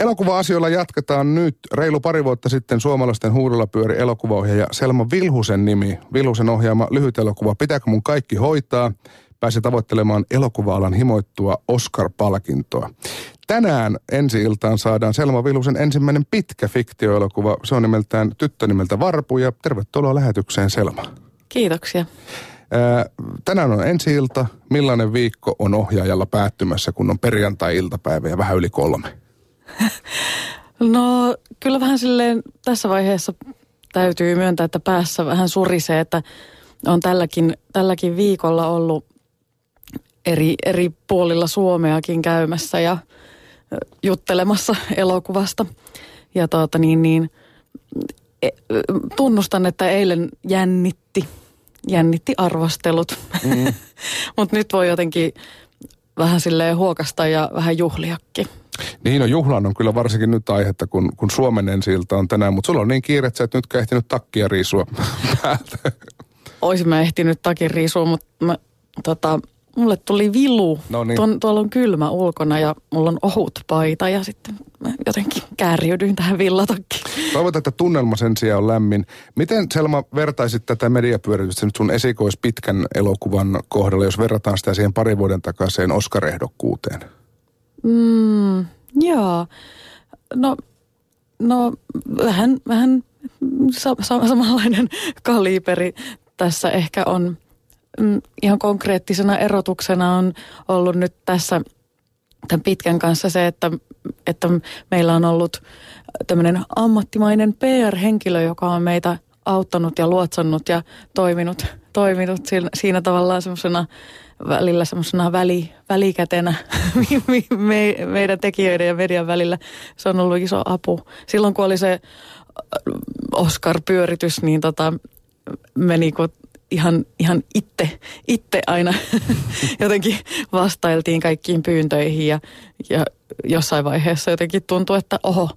Elokuva-asioilla jatketaan nyt. Reilu pari vuotta sitten suomalaisten huudolla pyöri elokuvaohjaaja Selma Vilhusen nimi. Vilhusen ohjaama lyhyt elokuva Pitääkö mun kaikki hoitaa? Pääsi tavoittelemaan elokuva-alan himoittua Oscar-palkintoa. Tänään ensi iltaan saadaan Selma Vilhusen ensimmäinen pitkä fiktioelokuva. Se on nimeltään Tyttö nimeltä Varpu ja tervetuloa lähetykseen Selma. Kiitoksia. Tänään on ensi ilta. Millainen viikko on ohjaajalla päättymässä, kun on perjantai-iltapäivä ja vähän yli kolme? No kyllä vähän silleen tässä vaiheessa täytyy myöntää, että päässä vähän surisee, että on tälläkin, tälläkin viikolla ollut eri, eri puolilla Suomeakin käymässä ja juttelemassa elokuvasta. Ja tuota niin, niin e, tunnustan, että eilen jännitti, jännitti arvostelut. Mm. Mutta nyt voi jotenkin vähän silleen huokasta ja vähän juhliakin. Niin, no juhlan on kyllä varsinkin nyt aihetta, kun, kun Suomen ensi on tänään, mutta sulla on niin kiire, että sä et nyt ehtinyt takkia riisua päältä. Oisin mä ehtinyt takin riisua, mutta mä, tota, mulle tuli vilu. No niin. Tuon, tuolla on kylmä ulkona ja mulla on ohut paita ja sitten mä jotenkin kääriydyin tähän villatakkiin. Toivot, että tunnelma sen sijaan on lämmin. Miten Selma vertaisit tätä mediapyöritystä nyt sun esikois pitkän elokuvan kohdalla, jos verrataan sitä siihen parin vuoden takaiseen Oscar-ehdokkuuteen? Mm, joo. No, no vähän, vähän sa- sa- samanlainen kaliberi tässä ehkä on. Mm, ihan konkreettisena erotuksena on ollut nyt tässä tämän pitkän kanssa se, että, että meillä on ollut tämmöinen ammattimainen PR-henkilö, joka on meitä auttanut ja luotsannut ja toiminut, toiminut siinä, siinä tavallaan semmoisena välillä semmoisena väli, välikätenä me, meidän tekijöiden ja median välillä. Se on ollut iso apu. Silloin kun oli se äh, Oscar-pyöritys, niin tota, me niinku ihan, ihan itse, itse aina jotenkin vastailtiin kaikkiin pyyntöihin ja, ja jossain vaiheessa jotenkin tuntui, että oho,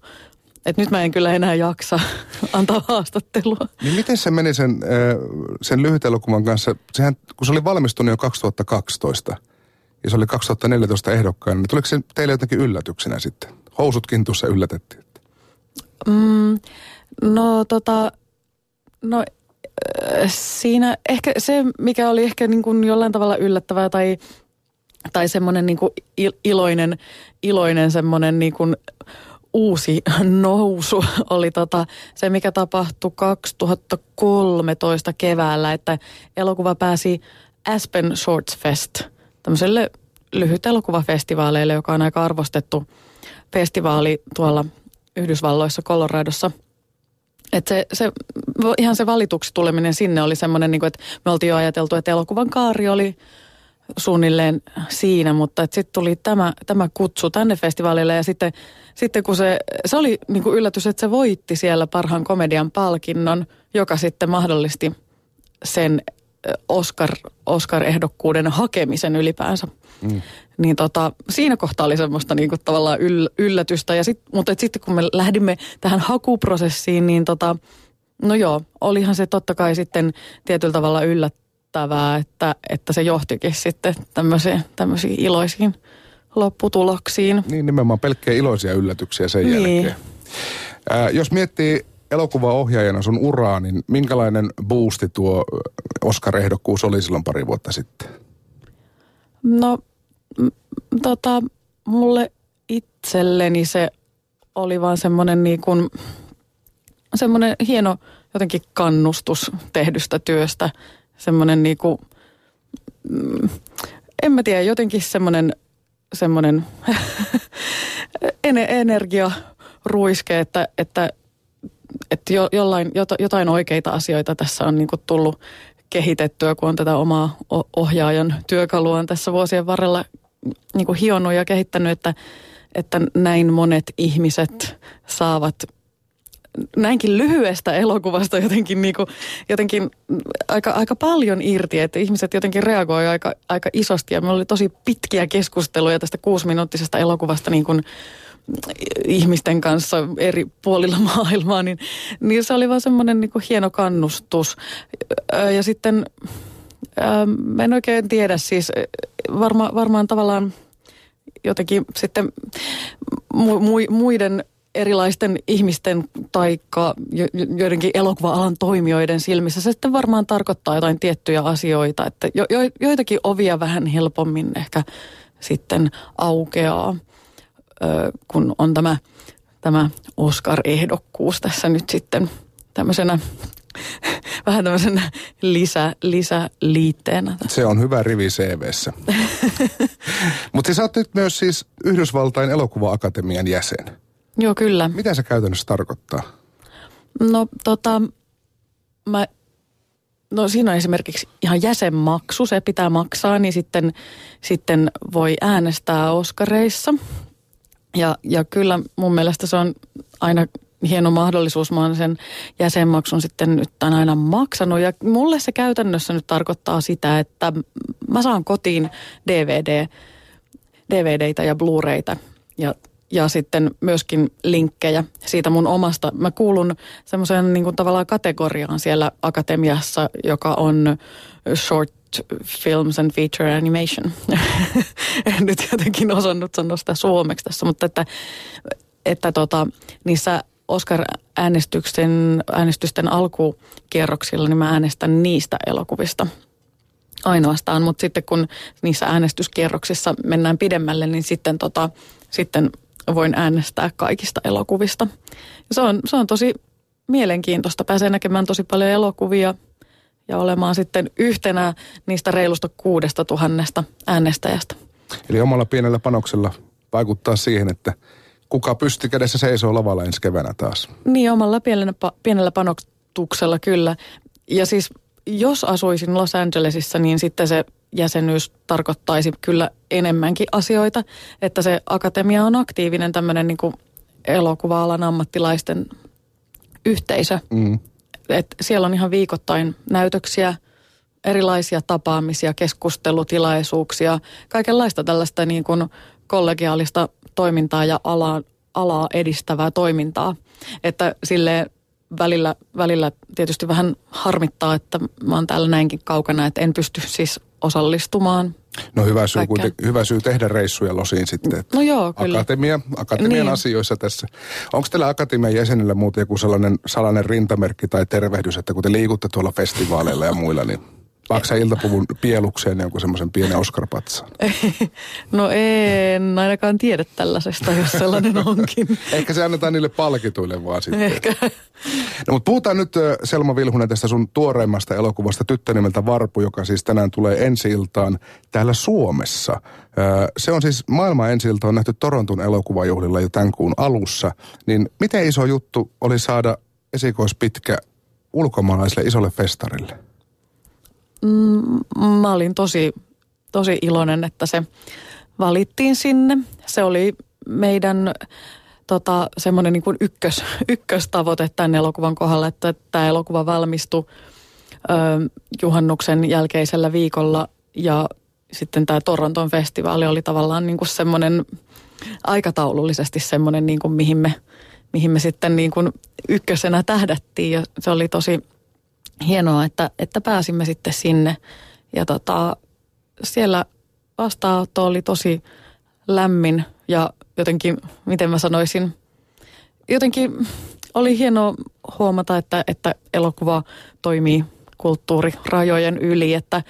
että nyt mä en kyllä enää jaksa antaa haastattelua. Niin miten se meni sen, sen lyhyt elokuvan kanssa? Sehän, kun se oli valmistunut jo 2012 ja se oli 2014 ehdokkaana, niin tuliko se teille jotenkin yllätyksenä sitten? Housutkin tuossa yllätettiin. Mm, no tota, no siinä ehkä se, mikä oli ehkä niin kuin jollain tavalla yllättävää tai, tai semmoinen niin kuin iloinen, iloinen semmoinen niin kuin uusi nousu oli tota, se, mikä tapahtui 2013 keväällä, että elokuva pääsi Aspen Shorts Fest, tämmöiselle lyhyt elokuvafestivaaleille, joka on aika arvostettu festivaali tuolla Yhdysvalloissa, Coloradossa. Et se, se, ihan se valituksi tuleminen sinne oli semmoinen, niin että me oltiin jo ajateltu, että elokuvan kaari oli suunnilleen siinä, mutta sitten tuli tämä, tämä kutsu tänne festivaalille ja sitten, sitten kun se, se oli niin kuin yllätys, että se voitti siellä parhaan komedian palkinnon, joka sitten mahdollisti sen Oscar, Oscar-ehdokkuuden hakemisen ylipäänsä. Mm. Niin tota, siinä kohtaa oli semmoista niin kuin tavallaan yll, yllätystä. Ja sit, mutta sitten kun me lähdimme tähän hakuprosessiin, niin tota, no joo, olihan se totta kai sitten tietyllä tavalla yllät, yllättävää, että, että se johtikin sitten tämmöisiin, tämmöisiin iloisiin lopputuloksiin. Niin, nimenomaan pelkkiä iloisia yllätyksiä sen niin. jälkeen. Ää, jos miettii elokuvaohjaajana sun uraa, niin minkälainen boosti tuo Oscar-ehdokkuus oli silloin pari vuotta sitten? No, m- tota, mulle itselleni se oli vaan semmoinen niin kuin, semmoinen hieno jotenkin kannustus tehdystä työstä semmoinen niinku, mm, en mä tiedä, jotenkin semmoinen, semmoinen energia ruiske, että, että, että jo, jollain, jotain oikeita asioita tässä on niinku tullut kehitettyä, kun on tätä omaa ohjaajan työkalua tässä vuosien varrella niinku hionnut ja kehittänyt, että, että näin monet ihmiset saavat näinkin lyhyestä elokuvasta jotenkin, niin kuin, jotenkin aika, aika paljon irti, että ihmiset jotenkin reagoivat aika, aika isosti ja meillä oli tosi pitkiä keskusteluja tästä kuusiminuuttisesta elokuvasta niin kuin ihmisten kanssa eri puolilla maailmaa, niin, niin se oli vaan semmoinen niin hieno kannustus. Ja sitten mä en oikein tiedä siis, varma, varmaan tavallaan jotenkin sitten mu, mu, muiden erilaisten ihmisten tai joidenkin elokuva-alan toimijoiden silmissä se sitten varmaan tarkoittaa jotain tiettyjä asioita, että jo, jo, joitakin ovia vähän helpommin ehkä sitten aukeaa, ö, kun on tämä, tämä Oscar-ehdokkuus tässä nyt sitten tämmöisenä vähän tämmöisenä lisä, lisäliitteenä. Se on hyvä rivi CVssä. Mutta siis sä oot nyt myös siis Yhdysvaltain elokuva-akatemian jäsen. Joo, kyllä. Mitä se käytännössä tarkoittaa? No tota, mä, no siinä on esimerkiksi ihan jäsenmaksu, se pitää maksaa, niin sitten, sitten voi äänestää Oskareissa. Ja, ja kyllä mun mielestä se on aina hieno mahdollisuus. Mä oon sen jäsenmaksun sitten nyt tämän aina maksanut. Ja mulle se käytännössä nyt tarkoittaa sitä, että mä saan kotiin DVD, DVDitä ja Blu-rayta. Ja ja sitten myöskin linkkejä siitä mun omasta. Mä kuulun semmoiseen niin kuin tavallaan kategoriaan siellä akatemiassa, joka on short films and feature animation. en nyt jotenkin osannut sanoa sitä suomeksi tässä, mutta että, että tota, niissä Oscar-äänestysten äänestysten alkukierroksilla, niin mä äänestän niistä elokuvista ainoastaan. Mutta sitten kun niissä äänestyskierroksissa mennään pidemmälle, niin sitten, tota, sitten voin äänestää kaikista elokuvista. Ja se, on, se on tosi mielenkiintoista. Pääsee näkemään tosi paljon elokuvia ja olemaan sitten yhtenä niistä reilusta kuudesta tuhannesta äänestäjästä. Eli omalla pienellä panoksella vaikuttaa siihen, että kuka pysti kädessä seisoo lavalla ensi keväänä taas. Niin, omalla pienellä, pienellä panoksella kyllä. Ja siis jos asuisin Los Angelesissa, niin sitten se jäsenyys tarkoittaisi kyllä enemmänkin asioita. Että se akatemia on aktiivinen tämmöinen niin elokuva-alan ammattilaisten yhteisö. Mm. Et siellä on ihan viikoittain näytöksiä, erilaisia tapaamisia, keskustelutilaisuuksia, kaikenlaista tällaista niin kuin kollegiaalista toimintaa ja alaa, alaa edistävää toimintaa. Että sille välillä, välillä tietysti vähän harmittaa, että mä oon täällä näinkin kaukana, että en pysty siis osallistumaan. No hyvä syy, kuiten, hyvä syy tehdä reissuja losiin sitten. No joo, kyllä. Akatemia, akatemian niin. asioissa tässä. Onko teillä akatemian jäsenillä muuten joku sellainen salainen rintamerkki tai tervehdys, että kun te liikutte tuolla festivaaleilla ja muilla, niin Paksa iltapuvun pielukseen jonkun semmoisen pienen oscar No en ainakaan tiedä tällaisesta, jos sellainen onkin. Ehkä se annetaan niille palkituille vaan sitten. Ehkä. No mutta puhutaan nyt Selma Vilhunen tästä sun tuoreimmasta elokuvasta Tyttö nimeltä Varpu, joka siis tänään tulee ensi iltaan täällä Suomessa. Se on siis maailman ensi ilta on nähty Torontun elokuvajuhlilla jo tämän kuun alussa. Niin miten iso juttu oli saada esikoispitkä ulkomaalaiselle isolle festarille? Mm, mä olin tosi, tosi iloinen, että se valittiin sinne. Se oli meidän tota, semmoinen niin kuin ykkös, ykköstavoite tämän elokuvan kohdalla, että tämä elokuva valmistui ö, juhannuksen jälkeisellä viikolla ja sitten tämä Toronton festivaali oli tavallaan niin kuin semmoinen aikataulullisesti semmoinen, niin kuin mihin, me, mihin me sitten niin kuin ykkösenä tähdättiin ja se oli tosi, hienoa, että, että pääsimme sitten sinne. Ja tota, siellä vastaanotto oli tosi lämmin ja jotenkin, miten mä sanoisin, jotenkin oli hienoa huomata, että, että elokuva toimii kulttuurirajojen yli, että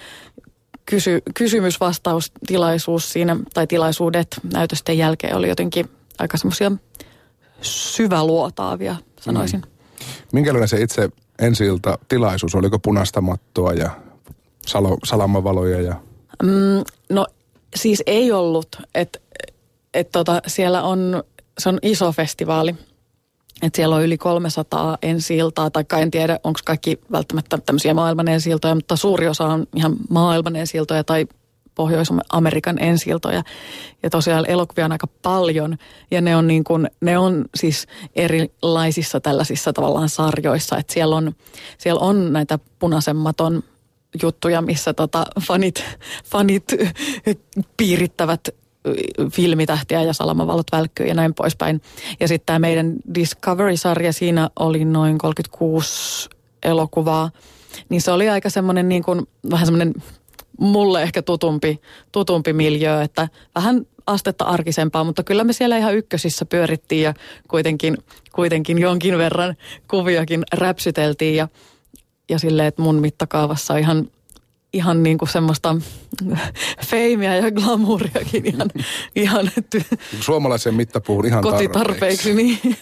kysy, kysymysvastaustilaisuus siinä, tai tilaisuudet näytösten jälkeen oli jotenkin aika semmoisia syväluotaavia, sanoisin. Mm. Minkälainen se itse ensi tilaisuus? Oliko punaista mattoa ja salo, salamavaloja? Ja... Mm, no siis ei ollut. Että et tota, siellä on, se on iso festivaali. Että siellä on yli 300 ensi iltaa, tai en tiedä, onko kaikki välttämättä tämmöisiä maailman ensi mutta suuri osa on ihan maailman ensi tai Pohjois-Amerikan ensiltoja. Ja tosiaan elokuvia on aika paljon ja ne on, niin kuin, ne on siis erilaisissa tällaisissa tavallaan sarjoissa. Että siellä on, siellä on näitä punaisemmaton juttuja, missä tota fanit, fanit piirittävät filmitähtiä ja salamavalot välkkyy ja näin poispäin. Ja sitten tämä meidän Discovery-sarja, siinä oli noin 36 elokuvaa. Niin se oli aika semmoinen niin kuin, vähän semmoinen mulle ehkä tutumpi, tutumpi miljö, että vähän astetta arkisempaa, mutta kyllä me siellä ihan ykkösissä pyörittiin ja kuitenkin, kuitenkin jonkin verran kuviakin räpsyteltiin ja, ja silleen, että mun mittakaavassa ihan, ihan niin kuin semmoista feimiä ja glamouriakin ihan, ihan ty- Suomalaisen mittapuun ihan kotitarpeiksi. Niin.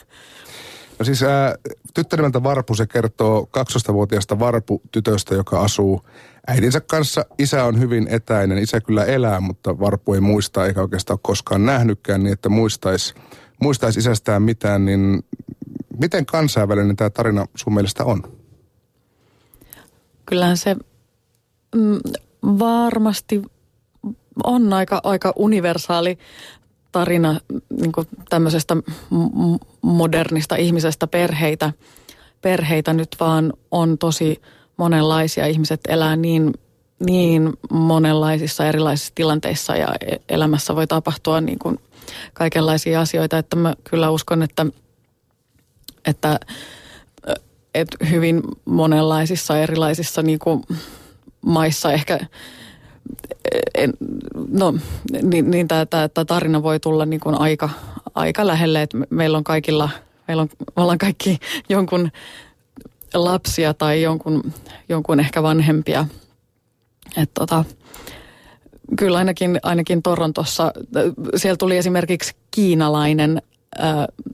No siis ää, tyttö nimeltä Varpu, se kertoo 12-vuotiaasta Varpu-tytöstä, joka asuu äidinsä kanssa. Isä on hyvin etäinen. Isä kyllä elää, mutta Varpu ei muista eikä oikeastaan ole koskaan nähnytkään niin, että muistaisi muistais isästään mitään. Niin miten kansainvälinen tämä tarina sun mielestä on? Kyllähän se mm, varmasti on aika, aika universaali tarina niin tämmöisestä modernista ihmisestä perheitä. Perheitä nyt vaan on tosi monenlaisia. Ihmiset elää niin, niin monenlaisissa erilaisissa tilanteissa ja e-, elämässä voi tapahtua niin kuin kaikenlaisia asioita, että mä kyllä uskon, että, että, että hyvin monenlaisissa erilaisissa niin kuin maissa ehkä en, no, niin, niin tämä tarina voi tulla niin kuin aika, aika lähelle, että meillä on kaikilla, meillä on, me ollaan kaikki jonkun lapsia tai jonkun, jonkun ehkä vanhempia. Että tota, kyllä ainakin, ainakin Torontossa, siellä tuli esimerkiksi kiinalainen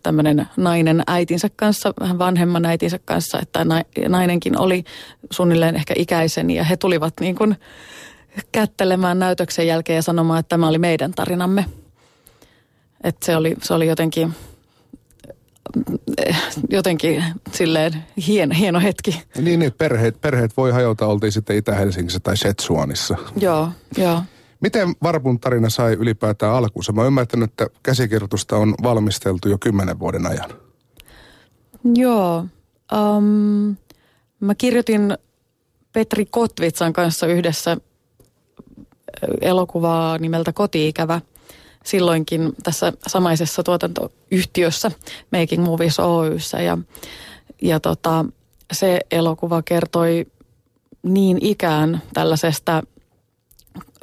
tämmöinen nainen äitinsä kanssa, vähän vanhemman äitinsä kanssa, että nainenkin oli suunnilleen ehkä ikäiseni ja he tulivat niin kuin kättelemään näytöksen jälkeen ja sanomaan, että tämä oli meidän tarinamme. Että se oli, se oli jotenkin, jotenkin silleen hieno, hieno hetki. Niin, niin perheet, perheet voi hajota, oltiin sitten Itä-Helsingissä tai Setsuanissa. Joo, joo. Miten Varpun tarina sai ylipäätään alkuunsa? Mä oon ymmärtänyt, että käsikirjoitusta on valmisteltu jo kymmenen vuoden ajan. Joo. Um, mä kirjoitin Petri Kotvitsan kanssa yhdessä elokuvaa nimeltä Kotiikävä silloinkin tässä samaisessa tuotantoyhtiössä Making Movies Oyssä ja, ja tota, se elokuva kertoi niin ikään tällaisesta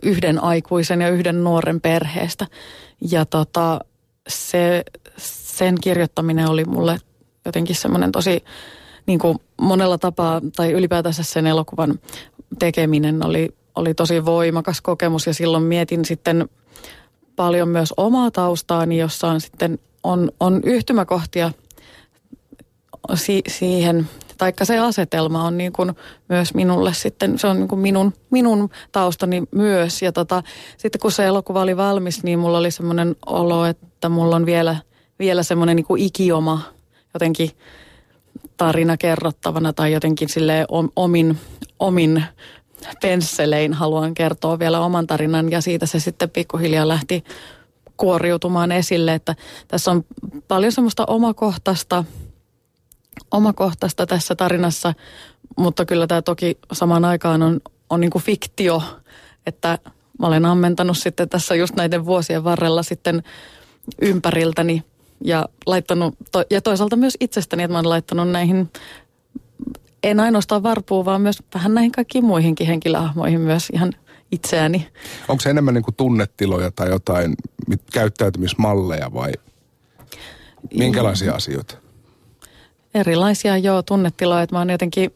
yhden aikuisen ja yhden nuoren perheestä. Ja tota, se, sen kirjoittaminen oli mulle jotenkin semmoinen tosi niin kuin monella tapaa, tai ylipäätänsä sen elokuvan tekeminen oli oli tosi voimakas kokemus ja silloin mietin sitten paljon myös omaa taustaani, jossa on sitten on, on yhtymäkohtia si, siihen, taikka se asetelma on niin kuin myös minulle sitten, se on niin kuin minun, minun taustani myös. Ja tota, sitten kun se elokuva oli valmis, niin mulla oli semmoinen olo, että mulla on vielä, vielä semmoinen niin ikioma jotenkin tarina kerrottavana tai jotenkin sille omin, omin pensselein haluan kertoa vielä oman tarinan ja siitä se sitten pikkuhiljaa lähti kuoriutumaan esille, että tässä on paljon semmoista omakohtaista, omakohtaista tässä tarinassa, mutta kyllä tämä toki samaan aikaan on, on niin fiktio, että mä olen ammentanut sitten tässä just näiden vuosien varrella sitten ympäriltäni ja laittanut, ja toisaalta myös itsestäni, että mä olen laittanut näihin en ainoastaan varpuu, vaan myös vähän näihin kaikkiin muihinkin henkilöhahmoihin myös ihan itseäni. Onko se enemmän niin kuin tunnetiloja tai jotain käyttäytymismalleja vai minkälaisia mm. asioita? Erilaisia joo, tunnetiloja. Että mä oon jotenkin,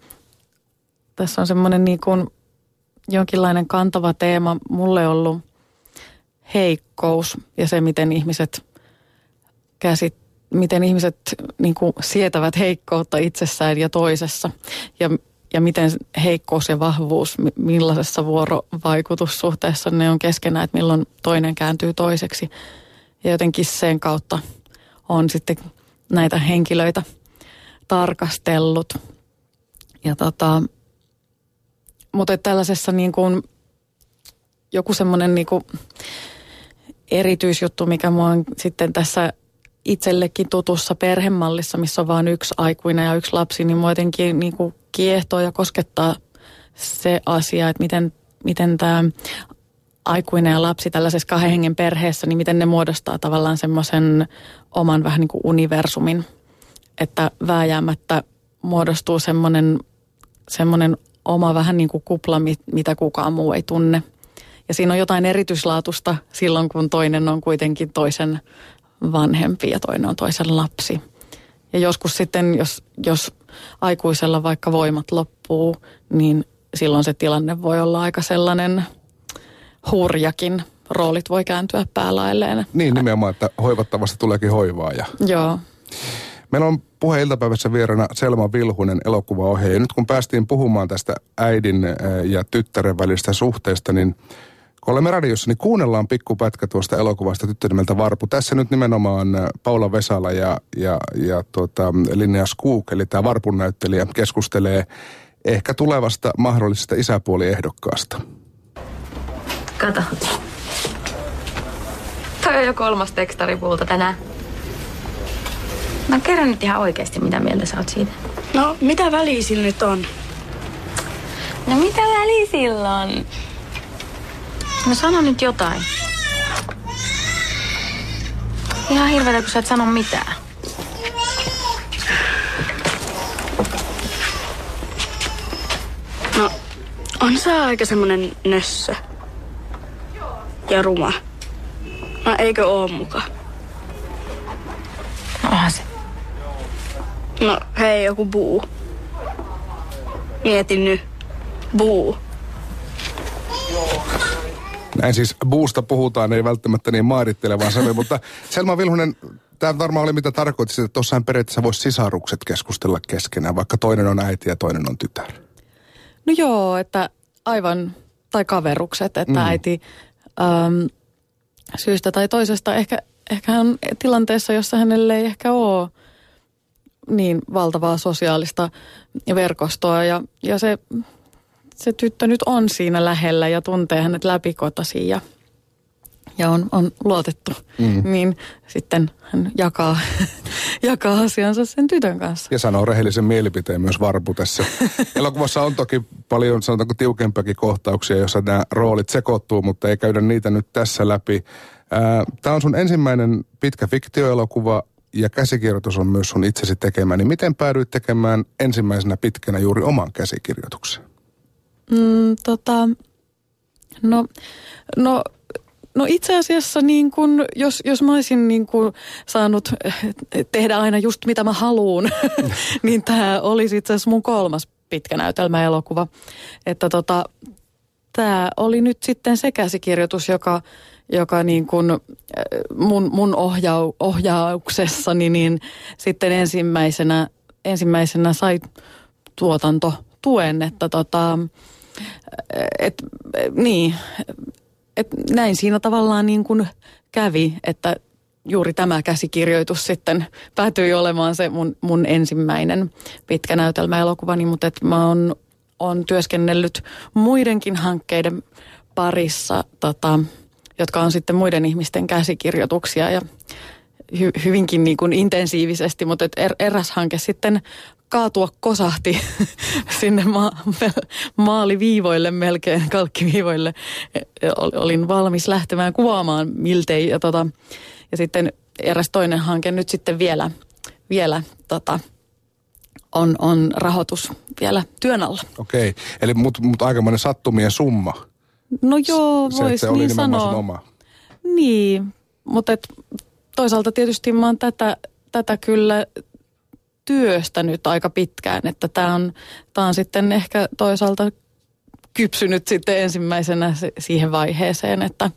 tässä on semmoinen niin kuin jonkinlainen kantava teema mulle ollut heikkous ja se, miten ihmiset käsittävät miten ihmiset niin kuin, sietävät heikkoutta itsessään ja toisessa. Ja, ja miten heikkous ja vahvuus, millaisessa vuorovaikutussuhteessa ne on keskenään, että milloin toinen kääntyy toiseksi. Ja jotenkin sen kautta on sitten näitä henkilöitä tarkastellut. Ja tota, mutta tällaisessa niin kuin, joku semmoinen niin erityisjuttu, mikä mua on sitten tässä itsellekin tutussa perhemallissa, missä on vain yksi aikuinen ja yksi lapsi, niin mua jotenkin niin kuin kiehtoo ja koskettaa se asia, että miten, miten tämä aikuinen ja lapsi tällaisessa kahden hengen perheessä, niin miten ne muodostaa tavallaan semmoisen oman vähän niin kuin universumin, että vääjäämättä muodostuu semmoinen, semmoinen oma vähän niin kuin kupla, mitä kukaan muu ei tunne. ja siinä on jotain erityislaatusta silloin, kun toinen on kuitenkin toisen vanhempi ja toinen on toisen lapsi. Ja joskus sitten, jos, jos aikuisella vaikka voimat loppuu, niin silloin se tilanne voi olla aika sellainen hurjakin. Roolit voi kääntyä päälailleen. Niin nimenomaan, että hoivattavasta tuleekin hoivaa. Ja... Joo. Meillä on puhe iltapäivässä vieraana Selma Vilhunen elokuvaohjaaja. Nyt kun päästiin puhumaan tästä äidin eh, ja tyttären välistä suhteesta, niin kun olemme radiossa, niin kuunnellaan pikkupätkä tuosta elokuvasta tyttö nimeltä Varpu. Tässä nyt nimenomaan eh, Paula Vesala ja, ja, ja tuota, Linnea Skook, eli tämä Varpun näyttelijä, keskustelee ehkä tulevasta mahdollisesta isäpuoliehdokkaasta. Kato. Toi on jo kolmas tekstaripuulta tänään. No kerro nyt ihan oikeasti, mitä mieltä sä oot siitä. No, mitä väliä sillä nyt on? No mitä väliä silloin? No sano nyt jotain. Ihan hirveetä, kun sä et sano mitään. No, on se aika semmonen nössö. Ja ruma. No eikö oo muka? No onhan se. No hei, joku buu. Mieti nyt. Buu. Näin siis buusta puhutaan, ei välttämättä niin mairittelevaan sanoa, mutta Selma Vilhunen, tämä varmaan oli mitä tarkoitti, että tuossahan periaatteessa voisi sisarukset keskustella keskenään, vaikka toinen on äiti ja toinen on tytär. No joo, että aivan, tai kaverukset, että mm. äiti äm, syystä tai toisesta ehkä, ehkä on tilanteessa, jossa hänelle ei ehkä ole niin valtavaa sosiaalista verkostoa ja, ja se, se tyttö nyt on siinä lähellä ja tuntee hänet läpikotaisin ja, ja on, on luotettu, mm. niin sitten hän jakaa, jakaa asiansa sen tytön kanssa. Ja sanoo rehellisen mielipiteen myös Varpu tässä. Elokuvassa on toki paljon, sanotaanko tiukempiakin kohtauksia, joissa nämä roolit sekoittuu, mutta ei käydä niitä nyt tässä läpi. Tämä on sun ensimmäinen pitkä fiktioelokuva ja käsikirjoitus on myös sun itsesi tekemä, niin miten päädyit tekemään ensimmäisenä pitkänä juuri oman käsikirjoituksen? Mm, tota, no, no, no itse asiassa niin kun, jos, jos mä olisin niin kun saanut tehdä aina just mitä mä haluun, niin tämä olisi itse asiassa mun kolmas pitkä näytelmäelokuva. Että tota, tämä oli nyt sitten se käsikirjoitus, joka, joka niin kuin mun, mun ohjau, ohjauksessani niin sitten ensimmäisenä, ensimmäisenä sai tuotanto tuen, että tota, et, niin, et näin siinä tavallaan niin kuin kävi, että juuri tämä käsikirjoitus sitten päätyi olemaan se mun, mun ensimmäinen pitkä näytelmäelokuvani, mutta et mä oon on työskennellyt muidenkin hankkeiden parissa, tota, jotka on sitten muiden ihmisten käsikirjoituksia ja hy, hyvinkin niin kuin intensiivisesti, mutta et er, eräs hanke sitten kaatua kosahti sinne ma- maaliviivoille melkein, kalkkiviivoille. E, olin valmis lähtemään kuvaamaan miltei ja, tota, ja sitten eräs toinen hanke nyt sitten vielä, vielä tota, on, on rahoitus vielä työn alla. Okei, eli mutta mut aikamoinen sattumien summa. No joo, voisi niin sanoa. Oma. Niin, mutta et, toisaalta tietysti mä oon tätä, tätä kyllä työstänyt aika pitkään, että tämä on, tää on sitten ehkä toisaalta kypsynyt sitten ensimmäisenä siihen vaiheeseen, että,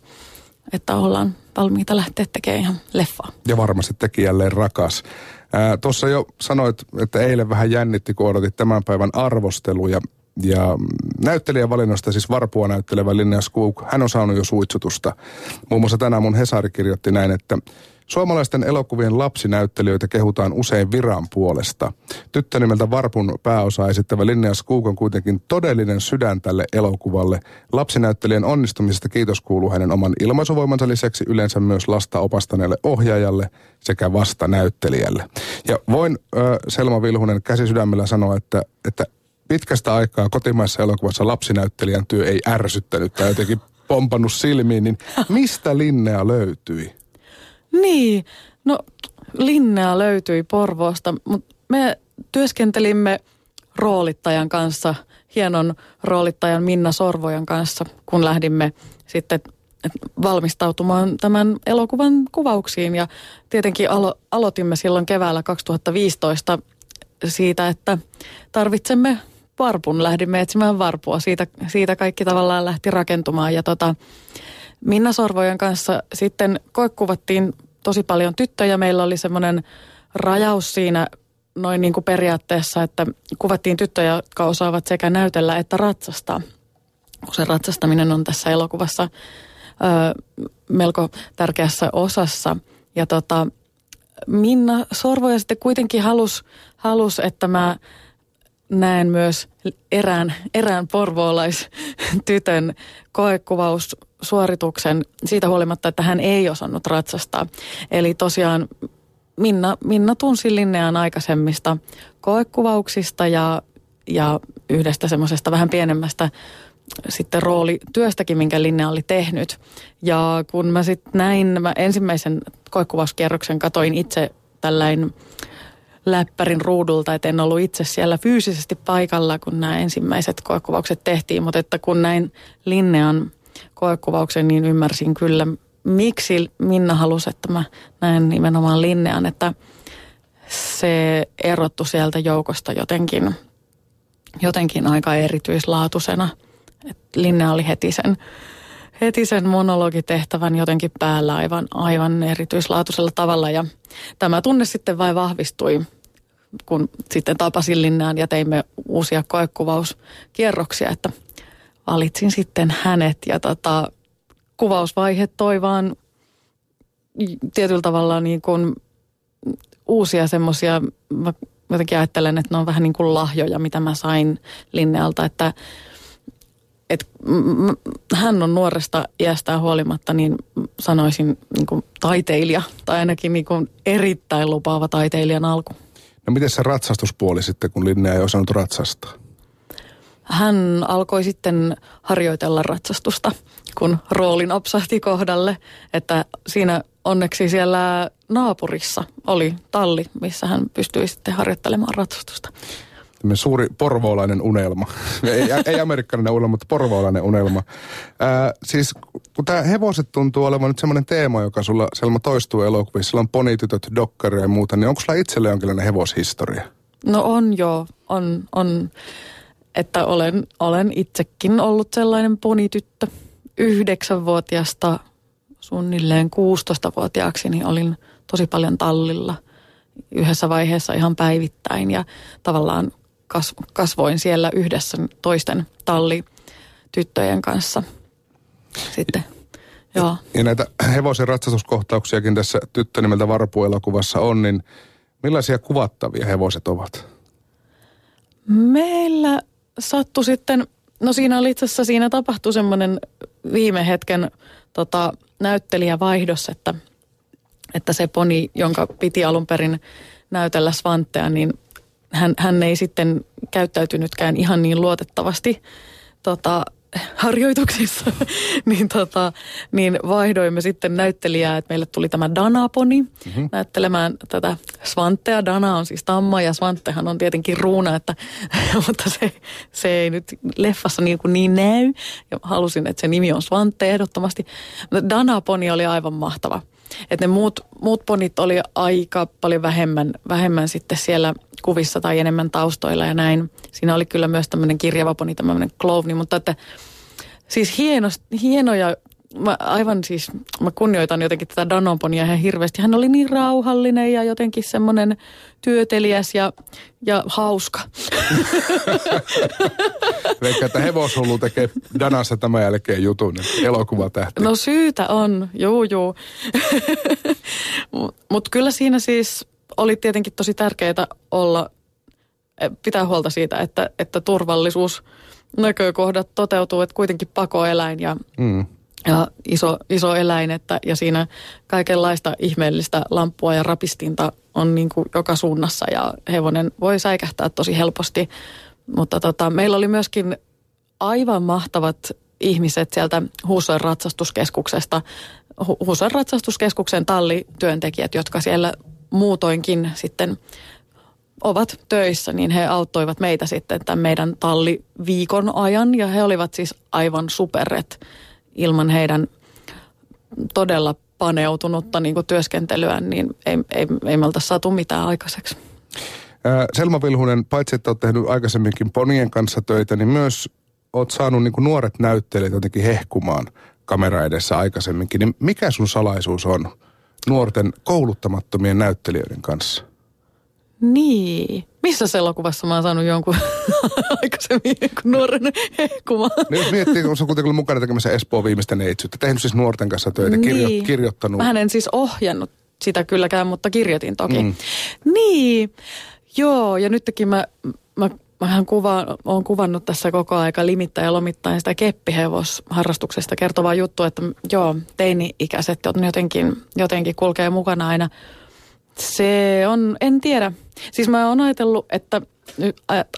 että ollaan valmiita lähteä tekemään ihan leffaa. Ja varmasti tekijälleen rakas. Tuossa jo sanoit, että eilen vähän jännitti, kun odotit tämän päivän arvosteluja. Ja näyttelijävalinnosta siis Varpua näyttelevä Linnea Skook, hän on saanut jo suitsutusta. Muun muassa tänään mun Hesari kirjoitti näin, että Suomalaisten elokuvien lapsinäyttelijöitä kehutaan usein viran puolesta. Tyttö nimeltä Varpun pääosa esittävä Linnea Skook on kuitenkin todellinen sydän tälle elokuvalle. Lapsinäyttelijän onnistumisesta kiitos kuuluu hänen oman ilmaisuvoimansa lisäksi yleensä myös lasta opastaneelle ohjaajalle sekä vastanäyttelijälle. Ja voin äh, Selma Vilhunen käsi sydämellä sanoa, että, että pitkästä aikaa kotimaisessa elokuvassa lapsinäyttelijän työ ei ärsyttänyt tai jotenkin pompannut silmiin, niin mistä Linnea löytyi? Niin, no Linnea löytyi Porvoosta, mutta me työskentelimme roolittajan kanssa hienon roolittajan Minna Sorvojan kanssa, kun lähdimme sitten valmistautumaan tämän elokuvan kuvauksiin. Ja tietenkin alo- aloitimme silloin keväällä 2015 siitä, että tarvitsemme varpun. Lähdimme etsimään varpua. Siitä, siitä kaikki tavallaan lähti rakentumaan. Ja tota, Minna Sorvojen kanssa sitten koekuvattiin tosi paljon tyttöjä. Meillä oli semmoinen rajaus siinä noin niin kuin periaatteessa, että kuvattiin tyttöjä, jotka osaavat sekä näytellä että ratsastaa. Se ratsastaminen on tässä elokuvassa ö, melko tärkeässä osassa. Ja tota, Minna Sorvoja sitten kuitenkin halusi, halus, että mä näen myös erään, erään porvoolaistytön koekuvaussuorituksen siitä huolimatta, että hän ei osannut ratsastaa. Eli tosiaan Minna, Minna tunsi Linnean aikaisemmista koekuvauksista ja, ja yhdestä semmoisesta vähän pienemmästä sitten roolityöstäkin, minkä Linnea oli tehnyt. Ja kun mä sitten näin mä ensimmäisen koekuvauskierroksen, katoin itse tällainen läppärin ruudulta, että en ollut itse siellä fyysisesti paikalla, kun nämä ensimmäiset koekuvaukset tehtiin, mutta että kun näin Linnean koekuvauksen, niin ymmärsin kyllä, miksi Minna halusi, että mä näen nimenomaan Linnean, että se erottu sieltä joukosta jotenkin, jotenkin aika erityislaatuisena. Et Linnea oli heti sen, heti sen monologitehtävän jotenkin päällä aivan, aivan erityislaatuisella tavalla. Ja tämä tunne sitten vain vahvistui, kun sitten tapasin Linnean ja teimme uusia koekuvauskierroksia, että valitsin sitten hänet ja tota, kuvausvaihe toi vaan tietyllä tavalla niin kuin uusia semmoisia, jotenkin ajattelen, että ne on vähän niin kuin lahjoja, mitä mä sain Linnealta, että et, m- hän on nuoresta iästään huolimatta, niin sanoisin niin kuin taiteilija, tai ainakin niin kuin erittäin lupaava taiteilijan alku. No miten se ratsastuspuoli sitten, kun Linnea ei osannut ratsastaa? Hän alkoi sitten harjoitella ratsastusta, kun rooli napsahti kohdalle, että siinä onneksi siellä naapurissa oli talli, missä hän pystyi sitten harjoittelemaan ratsastusta. Suuri porvoolainen unelma. ei, ei amerikkalainen unelma, mutta porvoolainen unelma. Ää, siis kun tämä hevoset tuntuu olevan nyt semmoinen teema, joka sulla Selma toistuu elokuvissa, sillä on ponitytöt, dokkareja ja muuta, niin onko sulla itselle jonkinlainen hevoshistoria? No on joo, on, on että olen, olen itsekin ollut sellainen ponityttö. Yhdeksänvuotiaasta suunnilleen 16-vuotiaaksi niin olin tosi paljon tallilla yhdessä vaiheessa ihan päivittäin ja tavallaan kasvoin siellä yhdessä toisten tallityttöjen kanssa sitten. Joo. Ja näitä hevosen ratsastuskohtauksiakin tässä tyttö nimeltä Varpu-elokuvassa on, niin millaisia kuvattavia hevoset ovat? Meillä sattui sitten, no siinä oli itse asiassa, siinä tapahtui semmoinen viime hetken tota, näyttelijävaihdos, että, että se poni, jonka piti alun perin näytellä Svantea, niin hän, hän ei sitten käyttäytynytkään ihan niin luotettavasti tota, harjoituksissa, niin, tota, niin vaihdoimme sitten näyttelijää, että meille tuli tämä Danaponi mm-hmm. näyttelemään tätä Svantea. Dana on siis tamma ja Svantehan on tietenkin ruuna, että, mutta se, se ei nyt leffassa niin, kuin niin näy. Ja halusin, että se nimi on Svante ehdottomasti. Danaponi oli aivan mahtava. Että ne muut, muut ponit oli aika paljon vähemmän, vähemmän sitten siellä kuvissa tai enemmän taustoilla ja näin. Siinä oli kyllä myös tämmöinen kirjava poni, tämmöinen klovni, mutta että siis hieno, hienoja mä aivan siis, mä kunnioitan jotenkin tätä Danonponia ihan hirveästi. Hän oli niin rauhallinen ja jotenkin semmoinen työteliäs ja, ja hauska. Veikka, että hevoshullu tekee Danassa tämän jälkeen jutun, elokuvatähti. No syytä on, juu juu. Mutta mut kyllä siinä siis oli tietenkin tosi tärkeää olla, eh, pitää huolta siitä, että, että turvallisuus näkökohdat toteutuu, että kuitenkin pakoeläin ja mm ja iso, iso eläin, että, ja siinä kaikenlaista ihmeellistä lamppua ja rapistinta on niin kuin joka suunnassa ja hevonen voi säikähtää tosi helposti. Mutta tota, meillä oli myöskin aivan mahtavat ihmiset sieltä Huusoin ratsastuskeskuksesta, Huusoin ratsastuskeskuksen tallityöntekijät, jotka siellä muutoinkin sitten ovat töissä, niin he auttoivat meitä sitten tämän meidän talliviikon ajan. Ja he olivat siis aivan superet ilman heidän todella paneutunutta niin kuin työskentelyä, niin ei, ei, ei me oltaisi saatu mitään aikaiseksi. Selma Vilhunen, paitsi että olet tehnyt aikaisemminkin ponien kanssa töitä, niin myös olet saanut niin kuin nuoret näyttelijät jotenkin hehkumaan kamera edessä aikaisemminkin. Niin mikä sun salaisuus on nuorten kouluttamattomien näyttelijöiden kanssa? Niin. Missä elokuvassa mä oon saanut jonkun aikaisemmin jonkun nuoren hehkumaan? No jos miettii, kun sä kuitenkin mukana tekemässä Espoon viimeistä neitsyttä, tehnyt siis nuorten kanssa töitä, niin. kirjo, kirjoittanut. Mä en siis ohjannut sitä kylläkään, mutta kirjoitin toki. Mm. Niin, joo, ja nytkin mä, mä Mähän kuva, olen kuvannut tässä koko aika limittäin ja lomittain sitä keppihevosharrastuksesta kertovaa juttu, että joo, teini-ikäiset jotenkin, jotenkin kulkee mukana aina. Se on, en tiedä. Siis mä oon ajatellut, että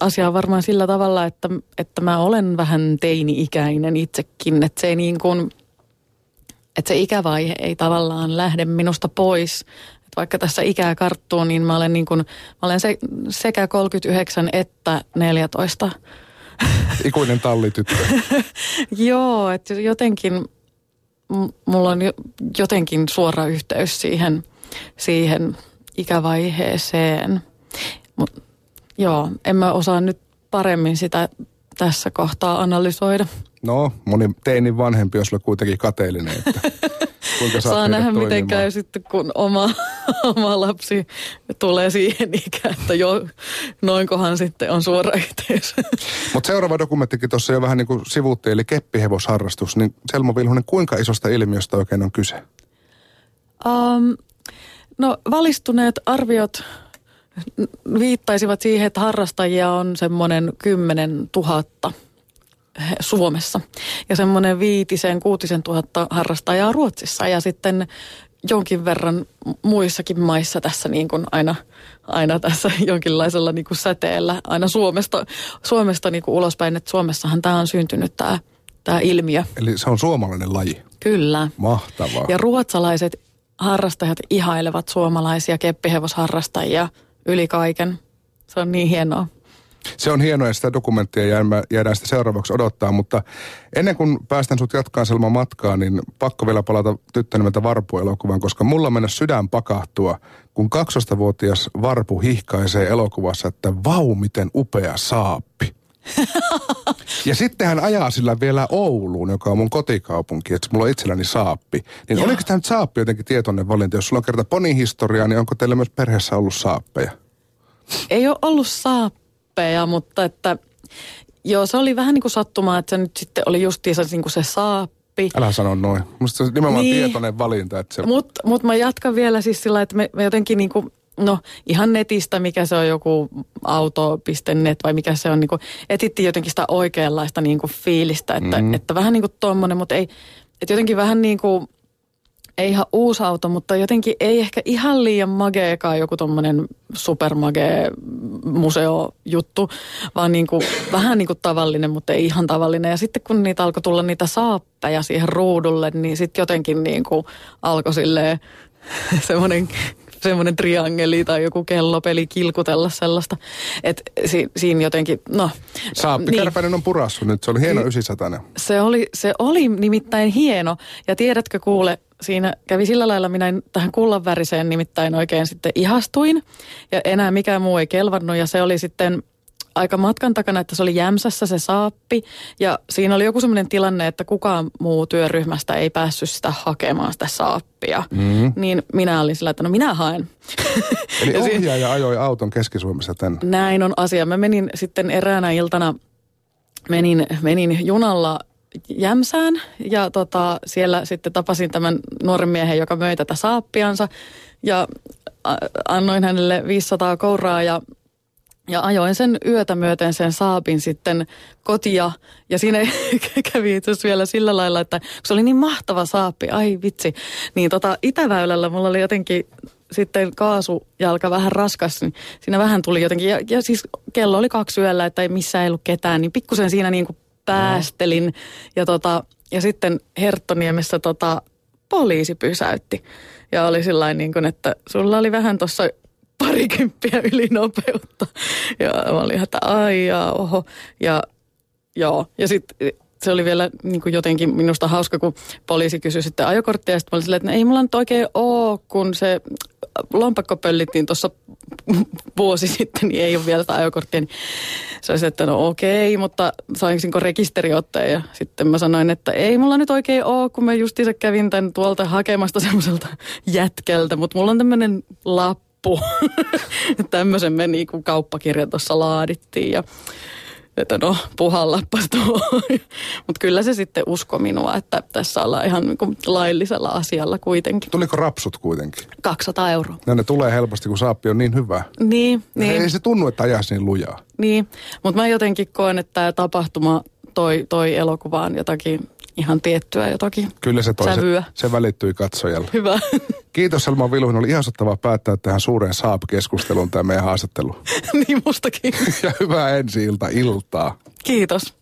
asia on varmaan sillä tavalla, että, että mä olen vähän teini-ikäinen itsekin, että se ei niin kuin, että se ikävaihe ei tavallaan lähde minusta pois, vaikka tässä ikää karttuu, niin mä olen, niin kuin, mä olen se, sekä 39 että 14. Ikuinen tallityttö. Joo, että jotenkin mulla on jotenkin suora yhteys siihen, siihen ikävaiheeseen. Mut, joo, en mä osaa nyt paremmin sitä tässä kohtaa analysoida. No, moni teinin vanhempi on sulle kuitenkin kateellinen, että kuinka Saa nähdä, toimimaan. miten käy sitten, kun oma, oma lapsi tulee siihen ikään, että jo noinkohan sitten on suora yhteys. Mutta seuraava dokumenttikin tuossa jo vähän niin kuin sivuutti, eli keppihevosharrastus. Niin Selmo Vilhunen, kuinka isosta ilmiöstä oikein on kyse? Um, no valistuneet arviot viittaisivat siihen, että harrastajia on semmoinen 10 000 Suomessa. Ja semmoinen viitisen, kuutisen tuhatta harrastajaa Ruotsissa ja sitten jonkin verran muissakin maissa tässä niin kuin aina, aina tässä jonkinlaisella niin kuin säteellä aina Suomesta, Suomesta niin kuin ulospäin, että Suomessahan tämä on syntynyt tämä, tämä ilmiö. Eli se on suomalainen laji? Kyllä. Mahtavaa. Ja ruotsalaiset harrastajat ihailevat suomalaisia keppihevosharrastajia yli kaiken. Se on niin hienoa. Se on hienoa ja sitä dokumenttia jäädään, sitä seuraavaksi odottaa, mutta ennen kuin päästän sut jatkaan Selma matkaa, niin pakko vielä palata tyttö nimeltä Varpu-elokuvan, koska mulla mennä sydän pakahtua, kun 12-vuotias Varpu hihkaisee elokuvassa, että vau, miten upea saappi. Ja sitten hän ajaa sillä vielä Ouluun, joka on mun kotikaupunki, että mulla on itselläni saappi. Niin Joo. oliko tämä nyt saappi jotenkin tietoinen valinta? Jos sulla on kerta ponihistoriaa, niin onko teillä myös perheessä ollut saappeja? Ei ole ollut saappi suppeja, mutta että joo, se oli vähän niin kuin sattumaa, että se nyt sitten oli justiinsa niin kuin se saappi. Älä sano noin. Musta se on nimenomaan niin. tietoinen valinta. Että se... Mutta mut mä jatkan vielä siis sillä, että me, me jotenkin niin kuin, no ihan netistä, mikä se on joku auto.net vai mikä se on, niin kuin, etittiin jotenkin sitä oikeanlaista niin kuin fiilistä, että, mm. että vähän niin kuin tuommoinen, mutta ei, että jotenkin vähän niin kuin ei ihan uusi auto, mutta jotenkin ei ehkä ihan liian mageekaan joku tommonen supermagee museojuttu, vaan niin kuin, vähän niin kuin tavallinen, mutta ei ihan tavallinen. Ja sitten kun niitä alkoi tulla niitä saappeja siihen ruudulle, niin sitten jotenkin niin kuin alkoi silleen semmoinen semmoinen triangeli tai joku kellopeli kilkutella sellaista. Että si, siinä jotenkin, no. Saappi niin. On purassu nyt, se oli hieno 900. Se oli, se oli nimittäin hieno. Ja tiedätkö kuule, siinä kävi sillä lailla, minä tähän kullanväriseen nimittäin oikein sitten ihastuin. Ja enää mikään muu ei kelvannut ja se oli sitten aika matkan takana, että se oli Jämsässä se saappi. Ja siinä oli joku sellainen tilanne, että kukaan muu työryhmästä ei päässyt sitä hakemaan sitä saappia. Mm. Niin minä olin sillä, että no minä haen. Eli ohjaaja ajoi auton Keski-Suomessa tänne. Näin on asia. Mä menin sitten eräänä iltana, menin, menin junalla Jämsään ja tota, siellä sitten tapasin tämän nuoren miehen, joka möi tätä saappiansa ja annoin hänelle 500 kouraa ja ja ajoin sen yötä myöten sen saapin sitten kotia. Ja siinä kävi itse vielä sillä lailla, että se oli niin mahtava saappi, ai vitsi. Niin tota Itäväylällä mulla oli jotenkin sitten kaasujalka vähän raskas, niin siinä vähän tuli jotenkin. Ja, ja siis kello oli kaksi yöllä, että ei missään ei ollut ketään, niin pikkusen siinä niin kuin päästelin. Ja, tota, ja sitten Herttoniemessä tota, poliisi pysäytti. Ja oli sillä niin kuin, että sulla oli vähän tuossa parikymppiä yli nopeutta. Ja mä olin, että ai ja oho. Ja joo, ja sitten se oli vielä niin kuin jotenkin minusta hauska, kun poliisi kysyi sitten ajokorttia. Ja sitten mä olin silleen, että no ei mulla nyt oikein ole, kun se lompakko pöllittiin tuossa vuosi sitten, niin ei ole vielä sitä ajokorttia. Niin se oli se, että no okei, mutta sainko rekisteriotteen? Ja sitten mä sanoin, että ei mulla nyt oikein ole, kun mä justiinsa kävin tämän tuolta hakemasta semmoiselta jätkältä, mutta mulla on tämmöinen lappu. Tämmöisen me niin kuin kauppakirja tuossa laadittiin ja että no puhallappas tuo. Mutta kyllä se sitten usko minua, että tässä ollaan ihan niin kuin laillisella asialla kuitenkin. Tuliko rapsut kuitenkin? 200 euroa. Ja ne tulee helposti, kun saappi on niin hyvä. Niin, niin. Ei se tunnu, että ajaisi niin lujaa. Niin, mutta mä jotenkin koen, että tämä tapahtuma toi, toi elokuvaan jotakin ihan tiettyä jotakin Kyllä se toi, se, sävyä. se välittyi katsojalle. Hyvä. Kiitos Selma Vilhunen, oli ihastuttavaa päättää tähän suureen Saab-keskusteluun tämä meidän haastattelu. niin mustakin. Ja hyvää ensi ilta iltaa. Kiitos.